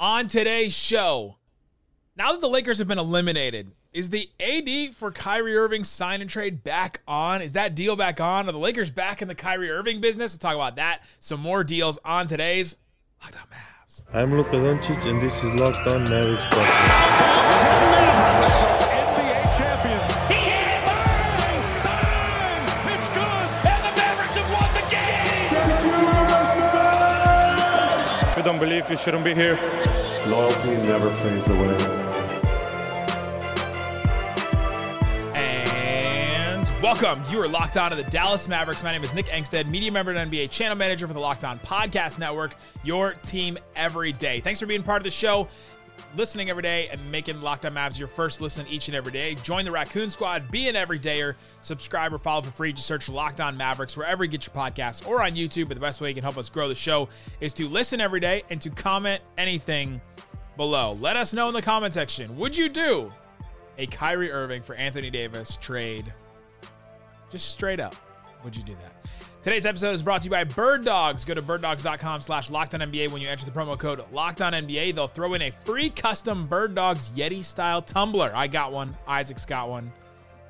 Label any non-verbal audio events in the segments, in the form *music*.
On today's show, now that the Lakers have been eliminated, is the AD for Kyrie Irving sign and trade back on? Is that deal back on? Are the Lakers back in the Kyrie Irving business? We'll talk about that. Some more deals on today's Locked On Mavs. I'm Luka Doncic, and this is Locked On Mavericks NBA you don't believe, you shouldn't be here. Loyalty never fades away. And welcome. You are locked on to the Dallas Mavericks. My name is Nick Angstadt, media member and NBA channel manager for the Locked On Podcast Network, your team every day. Thanks for being part of the show, listening every day, and making Locked On Mavs your first listen each and every day. Join the Raccoon Squad, be an everydayer, subscribe or follow for free. Just search Locked On Mavericks wherever you get your podcasts or on YouTube. But the best way you can help us grow the show is to listen every day and to comment anything below. Let us know in the comment section. Would you do a Kyrie Irving for Anthony Davis trade? Just straight up, would you do that? Today's episode is brought to you by Bird Dogs. Go to birddogs.com slash NBA when you enter the promo code Locked On NBA. They'll throw in a free custom Bird Dogs Yeti style tumbler. I got one. Isaac's got one.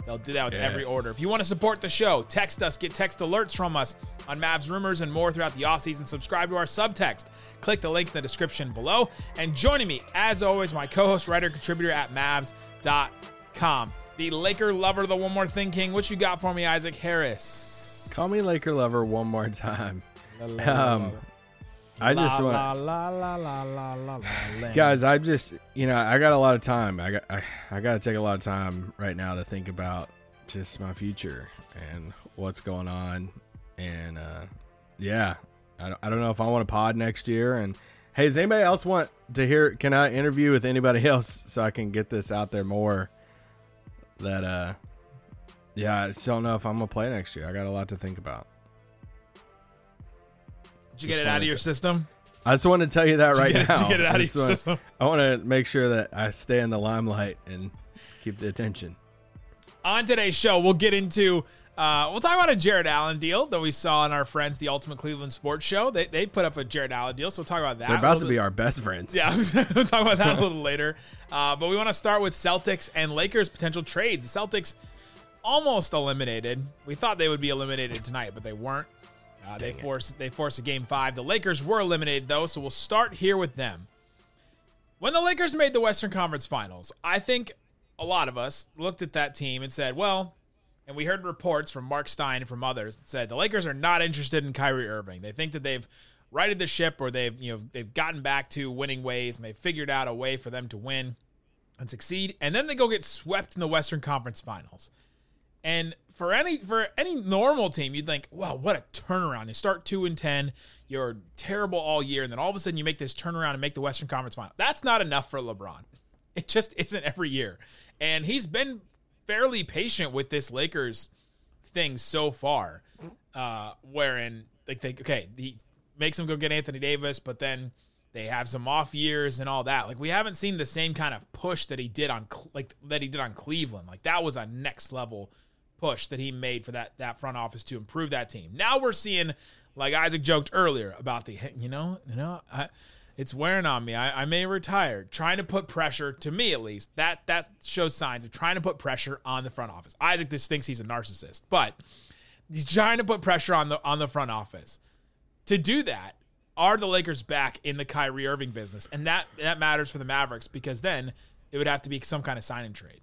They'll do that with every order. If you want to support the show, text us, get text alerts from us on Mavs rumors and more throughout the offseason. Subscribe to our subtext. Click the link in the description below. And joining me, as always, my co host, writer, contributor at Mavs.com. The Laker lover, the one more thing king. What you got for me, Isaac Harris? Call me Laker lover one more *laughs* time. Um, I just want, guys. I just, you know, I got a lot of time. I got, I, I got to take a lot of time right now to think about just my future and what's going on. And uh, yeah, I, don't- I don't know if I want to pod next year. And hey, does anybody else want to hear? Can I interview with anybody *laughs* else so I can get this out there more? That uh, yeah, I just don't know if I'm gonna play next year. I got a lot to think about. Did you get it out of your to- system? I just want to tell you that right Did you get- now. did you get it out I of your wanna- system? I want to make sure that I stay in the limelight and keep the attention. On today's show, we'll get into uh, we'll talk about a Jarrett Allen deal that we saw on our friends, the Ultimate Cleveland Sports Show. They, they put up a Jarrett Allen deal, so we'll talk about that. They're about to bit. be our best friends. Yeah, *laughs* we'll talk about that a *laughs* little later. Uh, but we want to start with Celtics and Lakers potential trades. The Celtics almost eliminated. We thought they would be eliminated tonight, but they weren't. Uh, they forced they forced a game five. The Lakers were eliminated though, so we'll start here with them. When the Lakers made the Western Conference Finals, I think a lot of us looked at that team and said, well, and we heard reports from Mark Stein and from others that said the Lakers are not interested in Kyrie Irving. They think that they've righted the ship or they've, you know, they've gotten back to winning ways and they've figured out a way for them to win and succeed. And then they go get swept in the Western Conference Finals. And for any for any normal team, you'd think, wow, what a turnaround. You start two and ten, you're terrible all year, and then all of a sudden you make this turnaround and make the Western Conference final. That's not enough for LeBron. It just isn't every year. And he's been fairly patient with this Lakers thing so far. Uh, wherein like they okay, he makes him go get Anthony Davis, but then they have some off years and all that. Like we haven't seen the same kind of push that he did on like that he did on Cleveland. Like that was a next level push that he made for that that front office to improve that team. Now we're seeing, like Isaac joked earlier about the you know you know I, it's wearing on me. I, I may retire. Trying to put pressure to me at least that that shows signs of trying to put pressure on the front office. Isaac just thinks he's a narcissist, but he's trying to put pressure on the on the front office. To do that, are the Lakers back in the Kyrie Irving business? And that that matters for the Mavericks because then it would have to be some kind of sign and trade.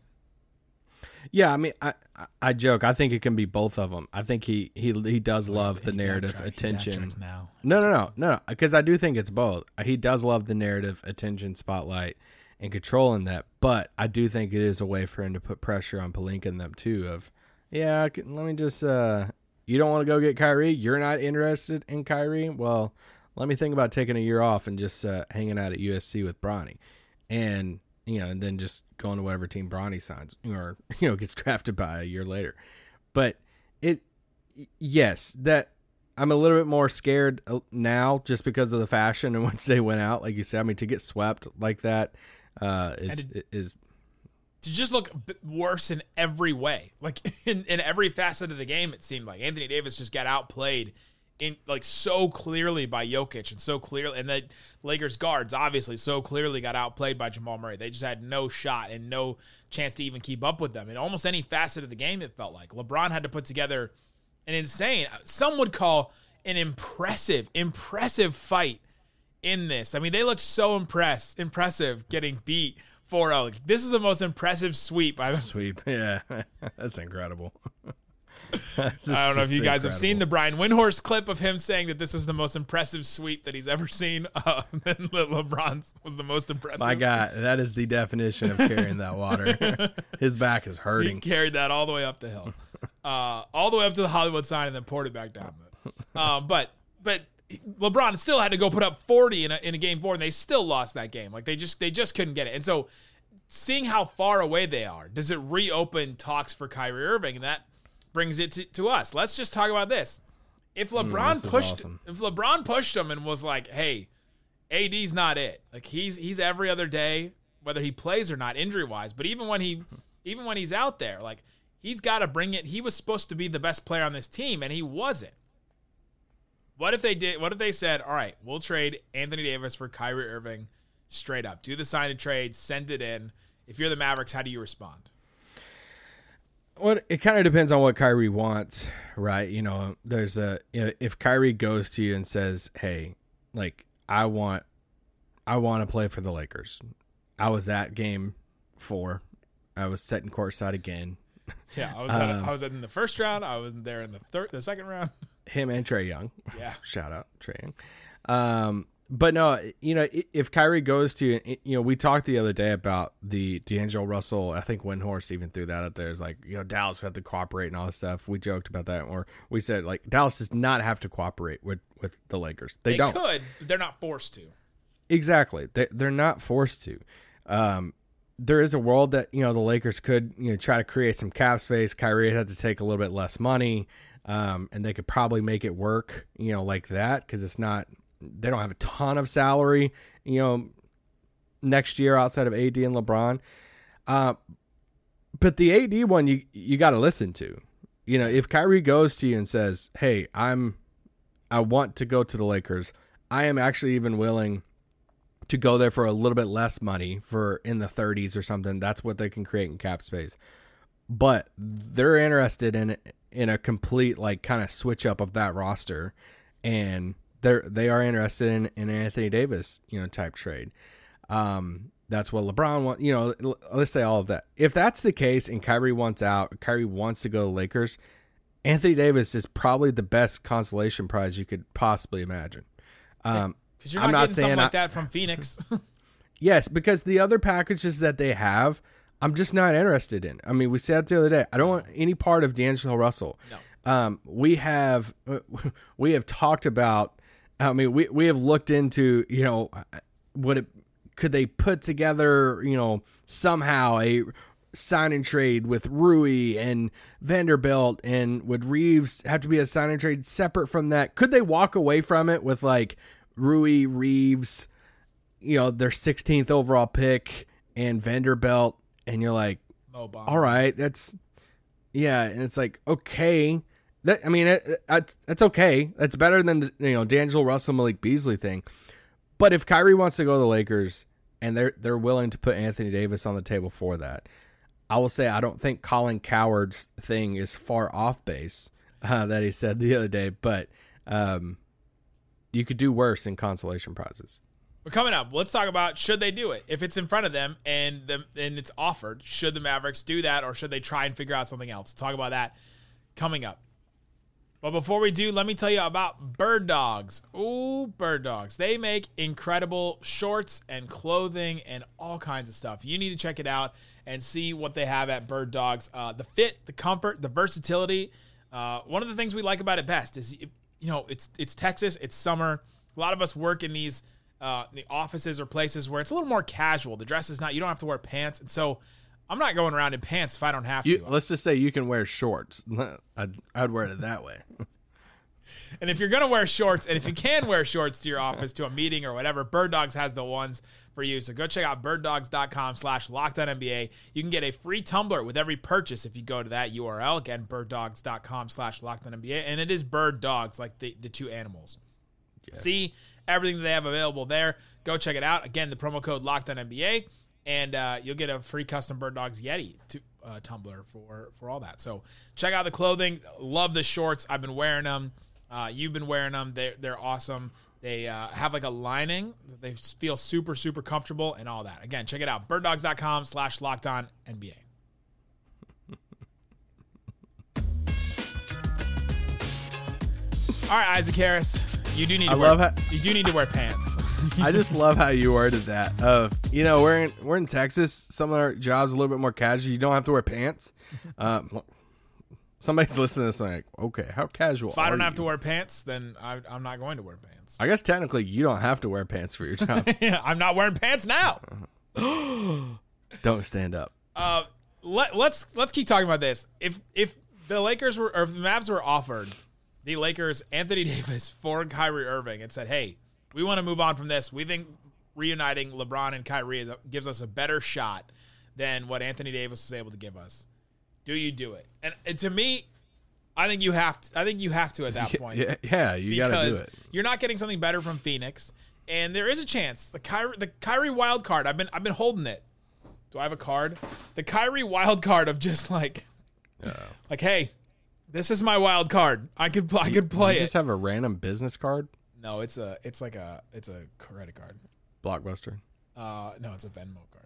Yeah, I mean, I, I joke. I think it can be both of them. I think he he he does love the narrative attention. now. No, no, no, no, because I do think it's both. He does love the narrative, attention, spotlight, and controlling that. But I do think it is a way for him to put pressure on Pelinka and them too. Of yeah, I can- let me just. uh You don't want to go get Kyrie. You're not interested in Kyrie. Well, let me think about taking a year off and just uh, hanging out at USC with Bronny, and you know, and then just going to whatever team Bronny signs or *laughs* you know gets drafted by a year later. But it, yes, that I'm a little bit more scared uh, now just because of the fashion in *laughs* which they went out. Like you said, I mean, to get swept like that uh, is is to just look worse in every way. Like *laughs* in, in every facet of the game, it seemed like Anthony Davis just got outplayed in like so clearly by Jokic and so clearly, and the Lakers guards obviously so clearly got outplayed by Jamal Murray. They just had no shot and no chance to even keep up with them in almost any facet of the game. It felt like LeBron had to put together an insane, some would call an impressive, impressive fight in this. I mean, they looked so impressed, impressive getting beat 4-0. This is the most impressive sweep I've Sweep. *laughs* Yeah. *laughs* That's incredible. *laughs* I don't know if you guys have seen the Brian Windhorst clip of him saying that this was the most impressive sweep that he's ever seen. *laughs* Uh, and LeBron was the most impressive. My God, that is the definition of carrying that water. *laughs* His back is hurting. He carried that all the way up the hill, *laughs* uh, all the way up to the Hollywood sign, and then poured it back down. Uh, but but LeBron still had to go put up 40 in a, in a game four, and they still lost that game. Like they just they just couldn't get it. And so, seeing how far away they are, does it reopen talks for Kyrie Irving? And that brings it to, to us. Let's just talk about this. If LeBron Mm, pushed, awesome. if LeBron pushed him and was like, "Hey, AD's not it. Like he's he's every other day, whether he plays or not, injury wise. But even when he even when he's out there, like he's got to bring it. He was supposed to be the best player on this team, and he wasn't. What if they did? What if they said, "All right, we'll trade Anthony Davis for Kyrie Irving, straight up. Do the sign and trade, send it in. If you're the Mavericks, how do you respond?" What it kind of depends on what Kyrie wants, right? You know, there's a you know, if Kyrie goes to you and says, "Hey, like I want, I want to play for the Lakers." I was at game four. I was setting courtside again. *laughs* Yeah, I was at, I was in the first round. I was there in the third, the second round. Him and Trae Young. Yeah. *laughs* Shout out Trae Young. Um, but no, you know, if Kyrie goes to, you know, we talked the other day about the D'Angelo Russell. I think Windhorst even threw that out there. It's like, you know, Dallas would have to cooperate and all this stuff. We joked about that, or we said like Dallas does not have to cooperate with with the Lakers. They, They don't could, but they're not forced to. exactly. They they're not forced to. Um, there is a world that you know the Lakers could you know try to create some cap space. Kyrie had to take a little bit less money, um, and they could probably make it work. You know, like that because it's not they don't have a ton of salary. You know, next year outside of AD and LeBron. Uh, but the AD one you you got to listen to. You know, if Kyrie goes to you and says, "Hey, I'm I want to go to the Lakers. I am actually even willing to go there for a little bit less money for in the 30s or something. That's what they can create in cap space. But they're interested in in a complete like kind of switch up of that roster and they're they are interested in in Anthony Davis, you know, type trade. Um that's what LeBron wants, you know, let's say all of that. If that's the case and Kyrie wants out, Kyrie wants to go to the Lakers, Anthony Davis is probably the best consolation prize you could possibly imagine. Um, Because you're I'm not, not getting something saying like that from Phoenix. *laughs* yes, because the other packages that they have, I'm just not interested in. I mean, we said it the other day. I don't want any part of D'Angelo Russell. No. Um, we have *laughs* we have talked about. I mean, we we have looked into you know what it could they put together you know somehow a sign and trade with Rui and Vanderbilt and would Reaves have to be a sign and trade separate from that? Could they walk away from it with like Rui Reaves, you know, their 16th overall pick and Vanderbilt and you're like, all right, that's yeah, and it's like okay, that I mean, it, it, that's okay. That's better than you know D'Angelo Russell Malik Beasley thing. But if Kyrie wants to go to the Lakers and they're they're willing to put Anthony Davis on the table for that, I will say I don't think Colin Cowherd's thing is far off base *laughs* uh, that he said the other day, but um, you could do worse in consolation prizes. But coming up, let's talk about should they do it? If it's in front of them and the, and it's offered, should the Mavericks do that or should they try and figure out something else? Talk about that coming up. But before we do, let me tell you about Bird Dogs. Ooh, Bird Dogs. They make incredible shorts and clothing and all kinds of stuff. You need to check it out and see what they have at Bird Dogs. Uh, the fit, the comfort, the versatility. Uh, one of the things we like about it best is, you know, it's it's Texas, it's summer. A lot of us work in these uh, the offices or places where it's a little more casual. The dress is not, you don't have to wear pants. And so I'm not going around in pants if I don't have You, to. let's just say you can wear shorts. *laughs* I'd, I'd wear it that way. And if you're gonna wear shorts, and if you can wear shorts to your office, to a meeting or whatever, Bird Dogs has the ones for you. So go check out birddogs.com slash lockdown You can get a free tumbler with every purchase if you go to that URL. Again, birddogs.com slash lockdown And it is bird dogs, like the, the two animals. See everything that they have available there. Go check it out. Again, the promo code lockdown and uh, you'll get a free custom Bird Dogs Yeti to, uh, tumbler for for all that. So check out the clothing. Love the shorts. I've been wearing them. Uh, you've been wearing them. They're they're awesome. They uh, have like a lining. They feel super super comfortable and all that. Again, check it out. Birddogs.com slash locked on NBA. *laughs* All right, Isaac Harris, you do need. To I wear, love how- you do need to wear pants. *laughs* I just love how you worded that. Of you know, we're in we're in Texas. Some of our jobs are a little bit more casual. You don't have to wear pants. *laughs* Um, somebody's listening to this like, okay, how casual? if I don't have to wear pants, then I, I'm not going to wear pants. I guess technically you don't have to wear pants for your job. *laughs* I'm not wearing pants now. don't stand up. Uh, let, let's let's keep talking about this. If if the Lakers were or if the Mavs were offered the Lakers Anthony *laughs* Davis for Kyrie Irving and said, "Hey, we want to move on from this. We think reuniting LeBron and Kyrie gives us a better shot than what Anthony Davis was able to give us." Do you do it? And, and to me, I think you have to. I think you have to at that *laughs* point Yeah, yeah, you got to do because it. you're not getting something better from Phoenix, and there is a chance the Kyrie the Kyrie wild card. I've been I've been holding it. Do I have a card? The Kyrie wild card of just like, like hey, this is my wild card. I could I could play you it. just have a random business card, no, it's a it's like a it's a credit card. blockbuster. Uh, no, it's a Venmo card.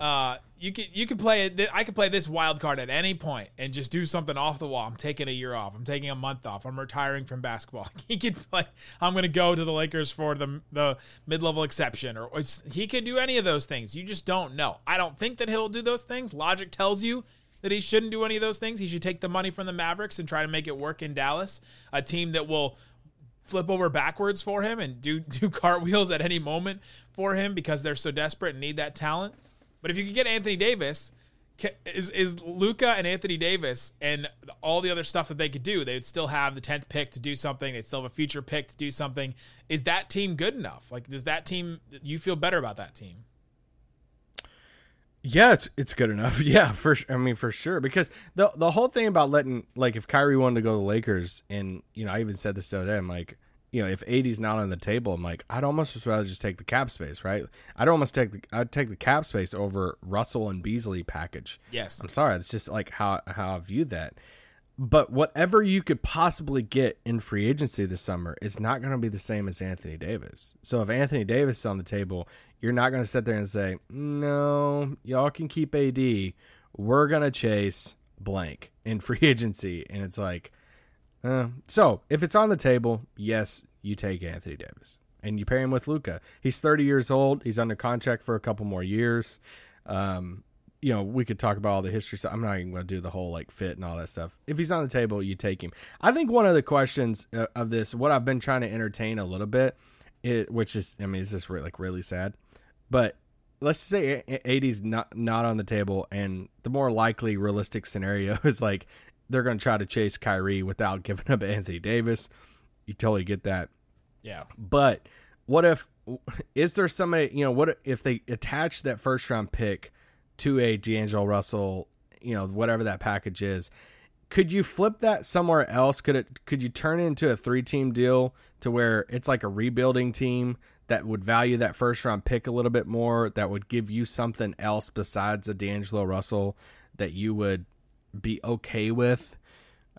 Uh, you can you can play it. I could play this wild card at any point and just do something off the wall. I'm taking a year off. I'm taking a month off. I'm retiring from basketball. *laughs* He could play. I'm gonna go to the Lakers for the the mid level exception, or he could do any of those things. You just don't know. I don't think that he'll do those things. Logic tells you that he shouldn't do any of those things. He should take the money from the Mavericks and try to make it work in Dallas, a team that will flip over backwards for him and do *laughs* do cartwheels at any moment for him because they're so desperate and need that talent. But if you could get Anthony Davis, is is Luka and Anthony Davis and all the other stuff that they could do, they would still have the tenth pick to do something. They'd still have a future pick to do something. Is that team good enough? Like, does that team? You feel better about that team? Yeah, it's it's good enough. *laughs* Yeah, for I mean for sure because the the whole thing about letting like if Kyrie wanted to go to the Lakers and you know I even said this the other day I'm like you know if AD's not on the table I'm like I'd almost just rather just take the cap space right I'd almost take the I'd take the cap space over Russell and Beasley package. Yes. I'm sorry, it's just like how how I view that. But whatever you could possibly get in free agency this summer is not going to be the same as Anthony Davis. So if Anthony Davis is on the table, you're not going to sit there and say, "No, y'all can keep AD. We're going to chase blank in *laughs* free agency." And it's like, uh, so if it's on the table, yes, you take Anthony Davis and you pair him with Luka. He's 30 years old. He's under contract for a couple more years. Um, you know, we could talk about all the history stuff. I'm not even going to do the whole like fit and all that stuff. If he's on the table, you take him. I think one of the questions uh, of this, what I've been trying to entertain a little bit, it, which is, I mean, it's just like really sad, but let's say AD's not not on the table, and the more likely realistic scenario *laughs* is like they're going to try to chase Kyrie without giving up Anthony Davis. You totally get that. Yeah. But what if is there somebody you know what if they attach that first round pick to a D'Angelo Russell, you know whatever that package is? Could you flip that somewhere else? Could it could you turn it into a three team deal to where it's like a rebuilding team that would value that first round pick a little bit more, that would give you something else besides a D'Angelo Russell that you would be okay with?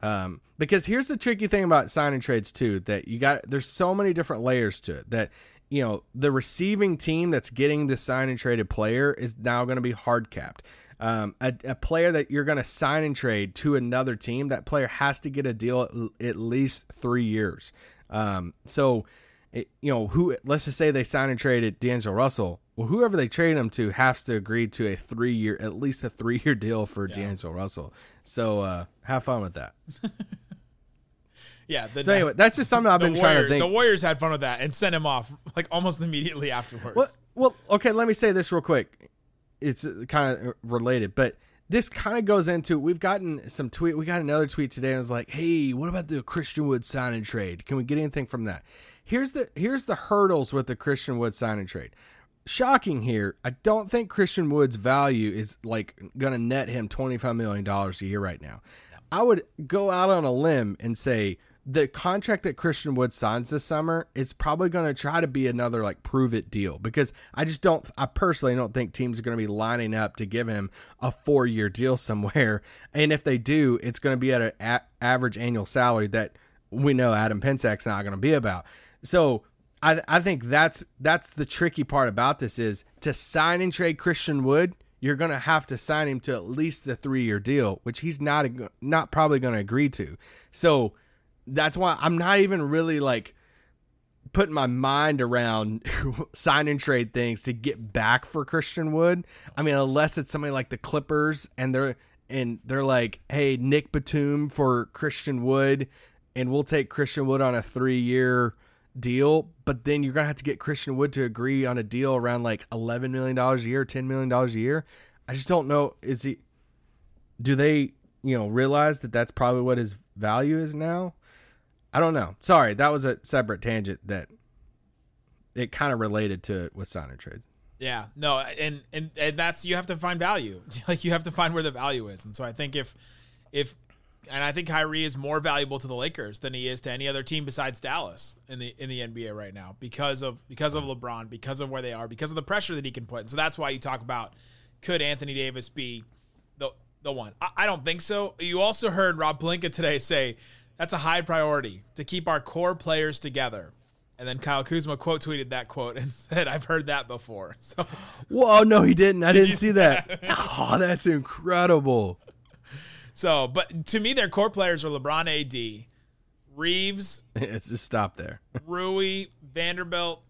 Um, because here's the tricky thing about signing trades too that you got there's so many different layers to it that you know the receiving team that's getting the sign and traded player is now going to be hard capped. Um, a, a player that you're going to sign and trade to another team, that player has to get a deal at, at least three years. Um, so, it, you know, who let's just say they sign and traded D'Angelo Russell. Well, whoever they trade him to has to agree to a three year, at least a three year deal for D'Angelo Russell. So, uh, have fun with that. *laughs* Yeah. The, So anyway, that's just something I've been trying to think. the Warriors had fun with that and sent him off *laughs* like almost immediately afterwards. Well, well, okay. Let me say this real quick. It's uh, kind of uh, related, but this kind of goes into we've gotten some tweet. We got another tweet today. and it was like, "Hey, what about the Christian Wood sign and trade? Can we get anything from that?" Here's the here's the hurdles with the Christian Wood sign and trade. Shocking here. I don't think Christian Wood's value is like going to net him twenty five million dollars a year right now. I would go out on a limb and say the contract that Christian Wood signs this summer is probably going to try to be another like prove it deal because I just don't I personally don't think teams are going to be lining up to give him a 4-year deal *laughs* somewhere and if they do it's going to be at an a- average annual salary that we know Adam Pensac's not going to be about. So I I think that's that's the tricky part about this is to sign and trade Christian Wood you're going to have to sign him to at least a 3-year deal which he's not not probably going to agree to. So that's why I'm not even really like putting my mind around *laughs* sign and trade things to get back for Christian Wood. I mean, unless it's somebody like the Clippers and they're and they're like, "Hey, Nick Batum for Christian Wood, and we'll take Christian Wood on a three year deal." But then you're gonna have to get Christian Wood to agree on a deal around like eleven million dollars a year, ten million dollars a year. I just don't know. Is he? Do they, you know, realize that that's probably what his value is now? I don't know. Sorry, that was a separate tangent that it kind of related to it with sign and trades. Yeah, no, and, and and that's you have to find value. *laughs* Like you have to find where the value is. And so I think if if and I think Kyrie is more valuable to the Lakers than he is to any other team besides Dallas in the in the NBA right now because of because of LeBron, because of where they are, because of the pressure that he can put. And so that's why you talk about could Anthony Davis be the the one? I, I don't think so. You also heard Rob Pelinka today say that's a high priority to keep our core players together. And then Kyle Kuzma quote tweeted that quote and *laughs* said, "I've heard that before." *laughs* So, whoa, no, he didn't. I didn't see that. *laughs* oh, that's incredible. So, but to me, their core players are LeBron, AD, Reaves. It's just stop there. Rui, Vanderbilt,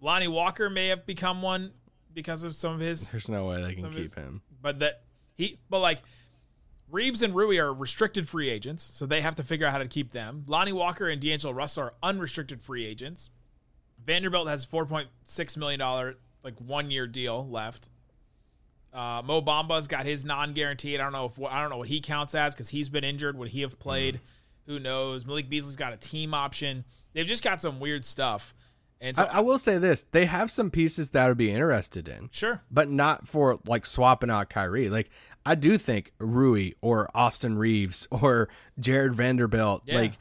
Lonnie Walker may have become one because of some of his. There's no way they can keep his, him. But that he, but like Reaves and Rui are restricted free agents, so they have to figure out how to keep them. Lonnie Walker and D'Angelo Russell are unrestricted free agents. Vanderbilt has four point six million dollar like one year deal left. Uh, Mo Bamba's got his non guaranteed. I don't know if I don't know what he counts as because he's been injured. Would he have played? Mm. Who knows? Malik Beasley's got a team option. They've just got some weird stuff. And so, I, I, will say this: they have some pieces that I'd be interested in, sure, but not for like swapping out Kyrie. Like I do think Rui or Austin Reaves *laughs* or Jarred Vanderbilt, yeah. like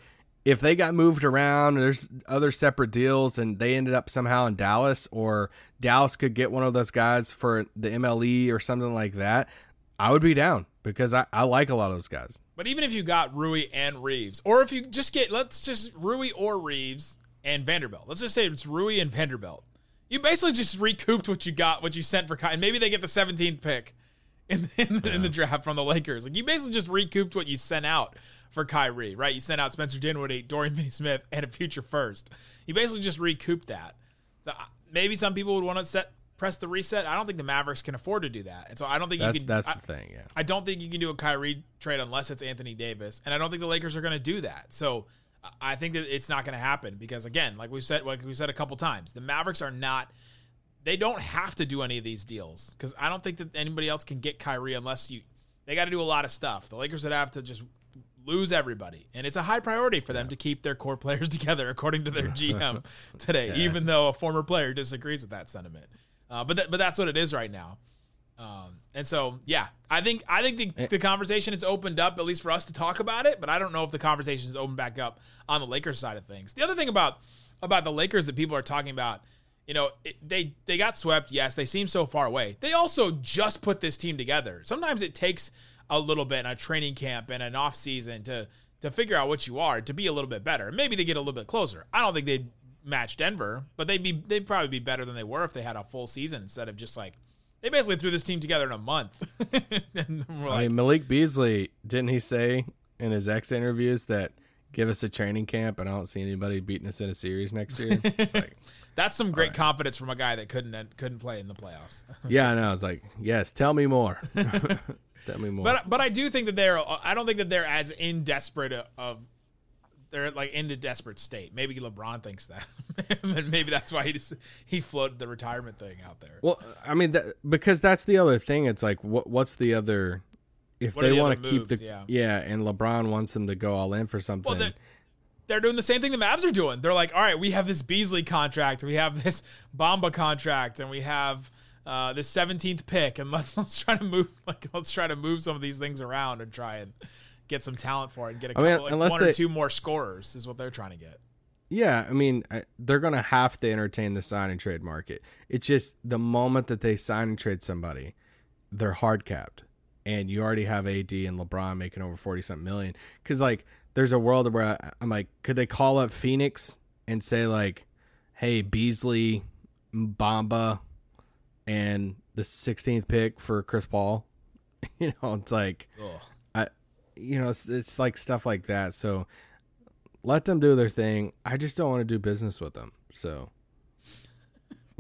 if they got moved around, there's other separate deals, and they ended up somehow in Dallas, or Dallas could get one of those guys for the MLE or something like that. I would be down because I, I like a lot of those guys. But even if you got Rui and Reaves, or if you just get let's just Rui or Reaves and Vanderbilt. Let's just say it's Rui and Vanderbilt. You basically just recouped what you got, what you sent for Kai. And maybe they get the 17th pick in, in, yeah. in the draft from the Lakers. Like you basically just recouped what you sent out for Kyrie, right? You sent out Spencer Dinwiddie, Dorian Finney-Smith, and a future first. You basically just recouped that. So maybe some people would want to set press the reset. I don't think the Mavericks can afford to do that, and so I don't think that's, you can. That's I, the thing. Yeah, I don't think you can do a Kyrie trade unless it's Anthony Davis, and I don't think the Lakers are going to do that. So I think that it's not going to happen because again, like we said, like we said a couple times, the Mavericks are not they don't have to do any of these deals because I don't think that anybody else can get Kyrie unless you. They got to do a lot of stuff. The Lakers would have to just lose everybody, and it's a high priority for them yeah. to keep their core players *laughs* together, according to their GM *laughs* today. Yeah. Even though a former player disagrees with that sentiment, uh, but th- but that's what it is right now. Um, and so, yeah, I think I think the, eh. the conversation it's opened up at least for us to talk about it, but I don't know if the conversation is opened back up on the Lakers side of things. The other thing about about the Lakers that people are talking about you know, it, they they got swept. Yes, they seem so far away. They also just put this team together. Sometimes it takes a little bit in a training camp and an off season to to figure out what you are to be a little bit better. Maybe they get a little bit closer. I don't think they'd match Denver, but they'd be they'd probably be better than they were if they had a full season instead of just like they basically threw this team together in a month. *laughs* like, I mean, Malik Beasley didn't he say in his ex interviews that give us a training camp and I don't see anybody beating us in a series next year. *laughs* Like, That's some great right. confidence from a guy that couldn't couldn't play in the playoffs. *laughs* yeah, I know. I was like, yes, tell me more. *laughs* tell me more. But but I do think that they're. I don't think that they're as in desperate of. They're like in a desperate state. Maybe LeBron thinks that, and maybe that's why he just he floated the retirement thing out there. Well, I mean, that, because that's the other thing. It's like, what what's the other if What they the want to keep the Yeah. yeah. and LeBron wants them to go all in for something. Well, they're, they're doing the same thing the Mavs are doing. They're like, all right, we have this Beasley contract, we have this Bamba contract, and we have uh, this 17th pick, and *laughs* let's let's try to move like let's try to move some of these things around and try and get some talent for it and get a I mean, couple, like one or two more scorers is what they're trying to get. Yeah, I mean, they're going to have to entertain the sign and trade market. It's just the moment that they sign and trade somebody, they're hard capped. And you already have AD and LeBron making over 40 something million. Because, like, there's a world where I, I'm like, could they call up Phoenix and say, like, hey, Beasley, Bamba, and the 16th pick for Chris Paul? *laughs* you know, it's like, I, you know, it's, it's like stuff like that. So, let them do their thing. I just don't want to do business with them. So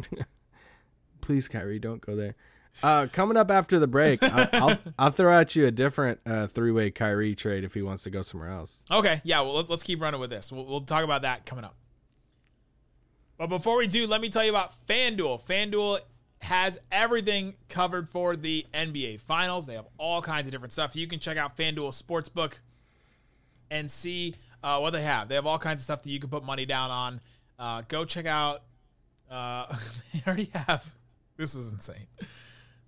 *laughs* please, Kyrie, don't go there. Uh, coming up after the break, *laughs* I'll, I'll, I'll throw at you a different uh, three-way Kyrie trade if he wants to go somewhere else. Okay, yeah, well, let- let's keep running with this. We'll, we'll talk about that coming up. But before we do, let me tell you about FanDuel. FanDuel has everything covered for the NBA Finals. They have all kinds of different stuff. You can check out FanDuel Sportsbook and see uh, what they have. They have all kinds of stuff that you can put money down on. Uh, go check out. Uh, *laughs* they already have. This is insane.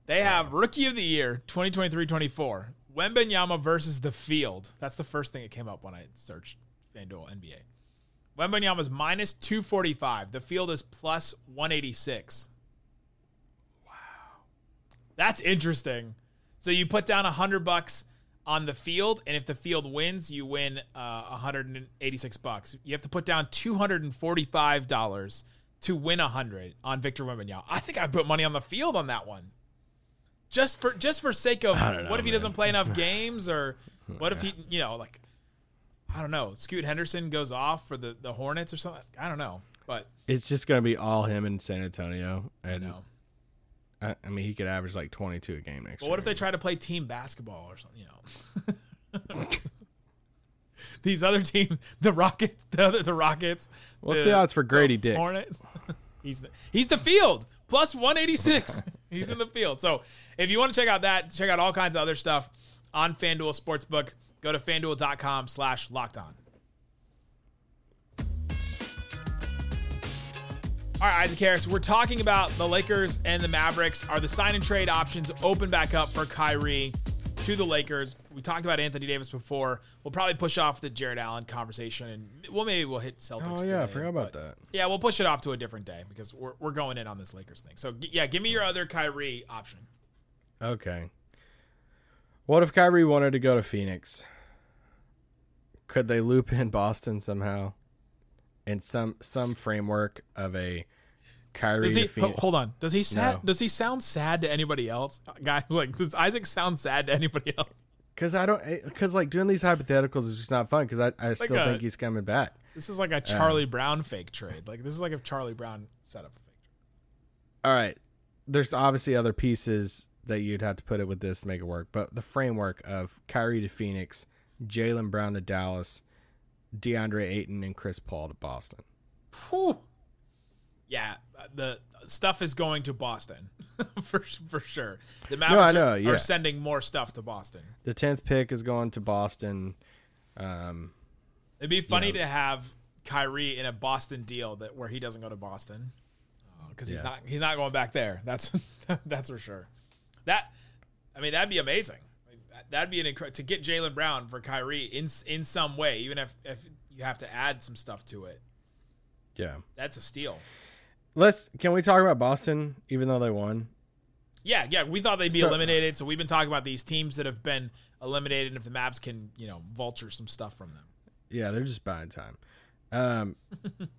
They have Rookie of the Year 2023-24. Wembanyama versus the field. That's the first thing that came up when I searched FanDuel NBA. Wembanyama's minus 245. The field is plus 186. Wow. That's interesting. So you put down 100 bucks on the field and if the field wins, you win uh, 186 bucks. You have to put down $245 to win 100 on Victor Wembanyama. I think I put money on the field on that one just for just for sake of know, what if he man. doesn't play enough *laughs* games or what if he you know like I don't know Scoot Henderson goes off for the the Hornets or something I don't know but It's just going to be all him in San Antonio. I And know I, I mean, he could average like 22 a game next but year. what if they try to play team basketball or something you know *laughs* these other teams the Rockets the other the Rockets What's the odds for Gradey Dick? Hornets *laughs* he's the, he's the field plus 186 he's in the field so if you want to check out that check out all kinds of other stuff on FanDuel Sportsbook go to fanduel.com slash locked on All right, Isaac Harris, we're talking about the Lakers and the Mavericks. Are the sign and trade options open back up for Kyrie to the Lakers? We talked about Anthony Davis before. We'll probably push off the Jarrett Allen conversation, and well, maybe we'll hit Celtics. Oh, yeah, I forgot about that. Yeah, we'll push it off to a different day because we're, we're going in on this Lakers thing. So g- yeah, give me your other Kyrie option. Okay. What if Kyrie wanted to go to Phoenix? Could they loop in Boston somehow? In some some framework of a Kyrie Does he? Phoenix? hold on. Does he sad? No. Does he sound sad to anybody else? Guys, like does Isaac sound sad to anybody *laughs* else? Because I don't, eh, because like doing these hypotheticals is just not fun. Because I, I still a- think he's coming back. This is like a Charlie Brown fake trade. Like this is like if Charlie Brown set up a fake trade. All right, there's obviously other pieces that you'd have to put it with this to make it work, but the framework of Kyrie to Phoenix, Jaylen Brown to Dallas, DeAndre Ayton and Chris Paul to Boston. Whew. Yeah, uh, the stuff is going to Boston *laughs* for for sure. The Mavericks know, are, yeah. are sending more stuff to Boston. The tenth pick is going to Boston. Um, It'd be funny know. to have Kyrie in a Boston deal that where he doesn't go to Boston because he's Yeah. not he's not going back there. That's *laughs* that's for sure. That I mean that'd be amazing. That- That'd be an to get Jaylen Brown for Kyrie in in some way, even if if you have to add some stuff to it. yeah. That's a steal. Let's. Can we talk about Boston, even though they won? Yeah, yeah. We thought they'd be So- eliminated, so we've been talking about these teams that have been eliminated, and if the Mavs can, you know, vulture some stuff from them. Yeah, they're just buying time. Um, *laughs*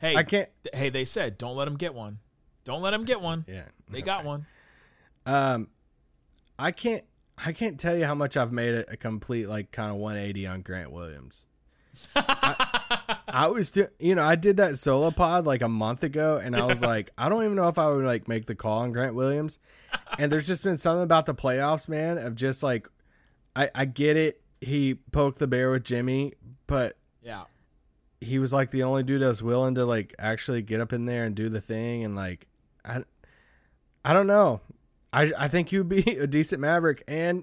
Hey, I can't. th- hey, they said don't let them get one. Don't let them get one. Yeah, They got one. Um, I can't. I can't tell you how much I've made it a complete like kind of 180 on Grant Williams. *laughs* I, I was do, you know, I did that solo pod like a month ago, and I was like, I don't even know if I would like make the call on Grant Williams. And there's just been something about the playoffs, man, of just like, I I get it. He poked the bear with Jimmy, but Yeah. he was like the only dude that was willing to like actually get up in there and do the thing and like I I don't know. I I think you'd be *laughs* a decent Maverick and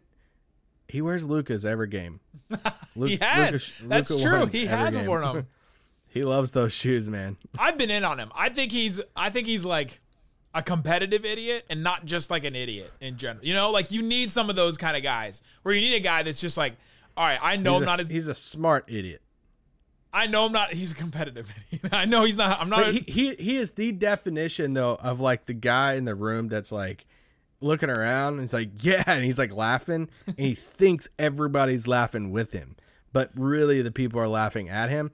he wears Luka's every game. *laughs* Lu- he has. That's true. He has game. worn them. *laughs* he loves those shoes, man. *laughs* I've been in on him. I think he's I think he's like a competitive idiot and not just like an idiot in general. You know, like you need some of those kind of guys where you need a guy that's just like, all right, I know he's I'm a, not as he's a smart idiot. I know I'm not he's a competitive *laughs* idiot. I know he's not I'm not he, he he is the definition though of like the guy in the room that's like looking around and he's like, *laughs* yeah, and he's like laughing and he thinks everybody's laughing with him. But really the people are laughing at him.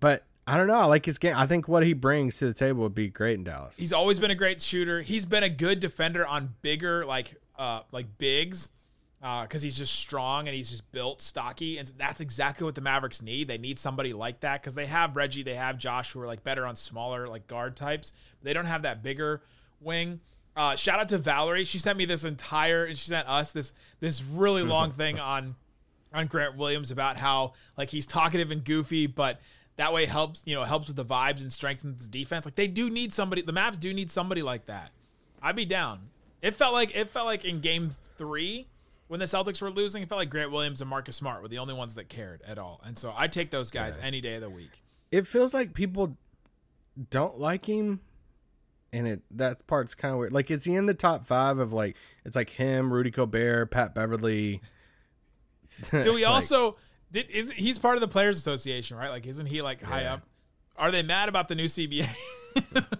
But I don't know, I like his game. I think what he brings to the table would be great in Dallas. He's always been a great shooter. He's been a good defender on bigger like uh like bigs. because he's just strong and he's just built stocky, and that's exactly what the Mavericks need. They need somebody like that because they have Reggie, they have Josh, who are like better on smaller like guard types. They don't have that bigger wing. Uh, shout out to Valerie. She sent me this entire, and she sent us this this really *laughs* long thing on on Grant Williams about how like he's talkative and goofy, but that way helps you know helps with the vibes and strengthens the defense. Like they do need somebody. The Mavs do need somebody like that. I'd be down. It felt like it felt like in Game Three when the Celtics were losing, it felt like Grant Williams and Marcus Smart were the only ones that cared at all. And so I take those guys any day of the week. It feels like people don't like him and it that part's kind of weird. Like is he in the top 5 of like it's like him, Rudy Gobert, Pat Beverley. Do we *laughs* Like, also did is he's part of the Players Association, right? Like isn't he like high Yeah. up? Are they mad about the new CBA? *laughs*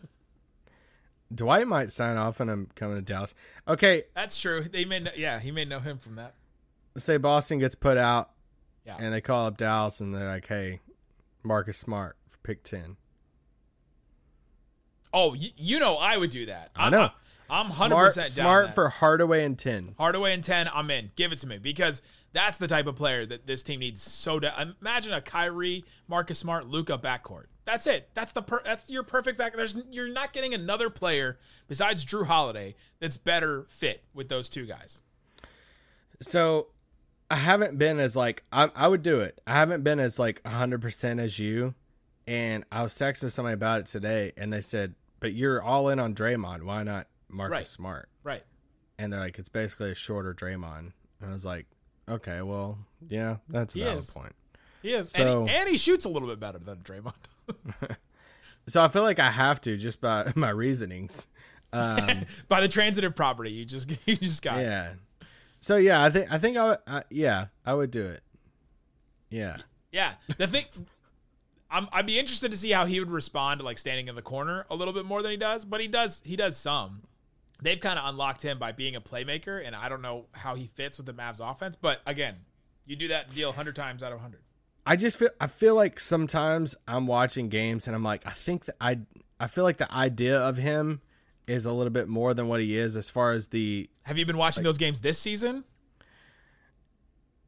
Dwight might sign off on him coming to Dallas. Okay, That's true. They may know, yeah, he may know him from that. say Boston gets put out Yeah. and they call up Dallas and they're like, "Hey, Marcus Smart for pick 10." Oh, you, you know I would do that. I I'm, know. I'm 100% Smart down Smart for Hardaway and 10. Hardaway and 10, I'm in. Give it to me because that's the type of player that this team needs so da- imagine a Kyrie, Marcus Smart, Luka backcourt. That's it. That's the per- that's your perfect back. There's you're not getting another player besides Jrue Holiday that's better fit with those two guys. So I haven't been as like I, I would do it. I haven't been as like 100% as you. And I was texting somebody about it today and they said, "But you're all in on Draymond. Why not Marcus Right. Smart?" Right. And they're like, "It's basically a shorter Draymond." And I was like, "Okay, well, yeah, that's a He valid is. point." He is. So- and, he, and he shoots a little bit better than Draymond. *laughs* So I feel like I have to just by *laughs* my reasonings. Um, *laughs* By the transitive property, you just you just got yeah. So yeah, I think I think I, would, I yeah I would do it. Yeah. Yeah, the thing, I'm, I'd be interested to see how he would respond to like standing in the corner a little bit more than he does. But he does, he does some. They've kind of unlocked him by being a playmaker, and I don't know how he fits with the Mavs offense. But again, you do that deal hundred times out of hundred. I just feel I feel like sometimes I'm watching games and I'm like I think that I I feel like the idea of him is a little bit more than what he is as far as the Have you been watching those games this season?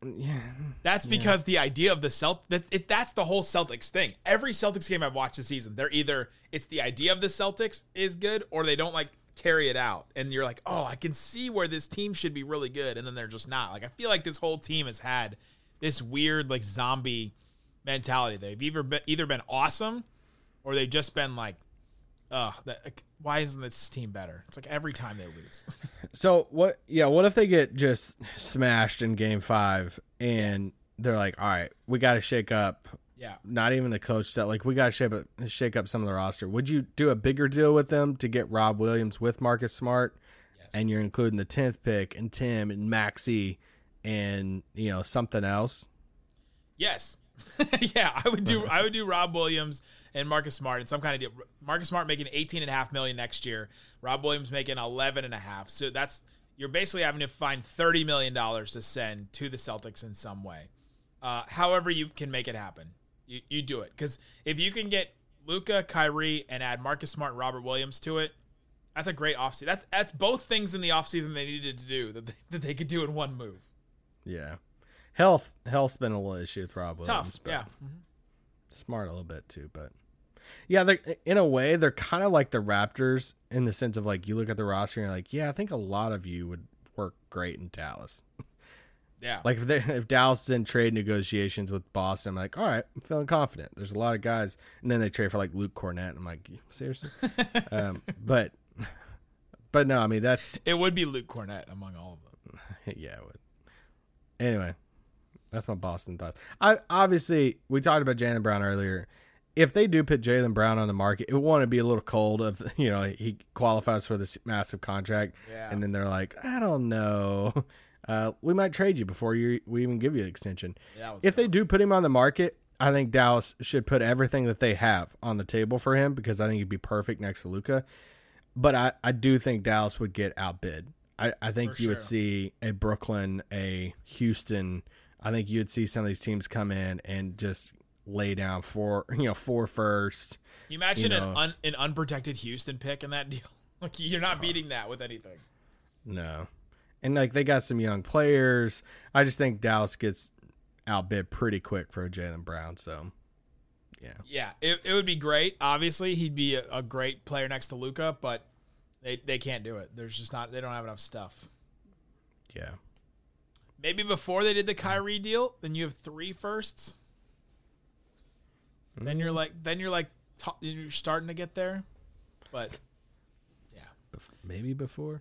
Mm, yeah That's because the idea of the Celt that it, that's the whole Celtics thing. Every Celtics game I've watched this season, they're either it's the idea of the Celtics is good or they don't like carry it out. And you're like, "Oh, I can see where this team should be really good." And then they're just not. Like I feel like this whole team has had this weird like zombie mentality. They've either been either been awesome or they've just been like, "Ugh, that, why isn't this team better?" It's like every time they lose. *laughs* So what? Yeah, what if they get just smashed in Game Five and they're like, all right, we got to shake up. Yeah. Not even the coach said like we got to shake up shake up some of the roster. Would you do a bigger deal with them to get Rob Williams with Marcus Smart, Yes. and you're including the tenth pick and Tim and Maxi and you know something else? Yes. *laughs* yeah, I would do I would do Rob Williams and Marcus Smart in some kind of deal. Marcus Smart making 18 and a half million next year. Rob Williams making 11 and a half. So that's you're basically having to find 30 million dollars to send to the Celtics in some way. Uh, however you can make it happen. You you do it cuz if you can get Luka, Kyrie and add Marcus Smart and Robert Williams to it, that's a great offseason. That's that's both things in the offseason they needed to do that they, that they could do in one move. Yeah, health health's been a little issue probably. Tough. but Yeah. Mm-hmm. smart a little bit too, but yeah, they're in a way they're kind of like the Raptors in the sense of like you look at the roster and you're like, yeah, I think a lot of you would work great in Dallas. Yeah. Like if they, *laughs* if Dallas is in trade negotiations with Boston, I'm like, all right, I'm feeling confident. There's a lot of guys, and then they trade for like Luke Kornet. And I'm like, seriously, *laughs* um, but but no, I mean that's *laughs* it would be Luke Kornet among all of them. yeah, it would. Anyway, that's my Boston thoughts. I obviously we talked about Jaylen Brown earlier. If they do put Jaylen Brown on the market, it want to be a little cold. Of you know he qualifies for this massive contract, Yeah. and then they're like, I don't know, uh, we might trade you before you we even give you an extension. Yeah, if they do put him on the market, I think Dallas should put everything that they have on the table for him because I think he'd be perfect next to Luka. But I, I do think Dallas would get outbid. I, I think For you sure. would see a Brooklyn, a Houston. I think you would see some of these teams come in and just lay down four, *laughs* you know, four first. You imagine you an un, an unprotected Houston pick in that deal. *laughs* Like you're not beating that with anything. No. And like they got some young players. I just think Dallas gets outbid pretty quick for a Jaylen Brown. So yeah. Yeah, it, it would be great. Obviously, he'd be a, a great player next to Luka, but they they can't do it. There's just not they don't have enough stuff. Yeah. Maybe before they did the Kyrie deal, then you have three firsts. Then you're mm. like then you're like t- you're starting to get there, but yeah, Maybe before.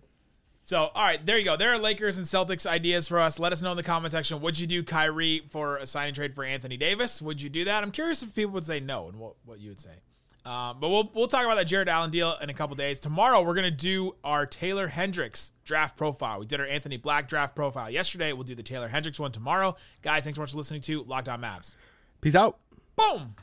So, all right, there you go. There are Lakers and Celtics ideas for us. Let us know in the comment section. Would you do Kyrie for a signing trade for Anthony Davis? Would you do that? I'm curious if people would say no and what, what you would say. Um, but we'll we'll talk about that Jarrett Allen deal in a couple days. Tomorrow we're gonna do our Taylor Hendricks draft profile. We did our Anthony Black draft profile yesterday. We'll do the Taylor Hendricks one tomorrow. Guys, thanks so much for listening to Locked On Mavs. Peace out. Boom.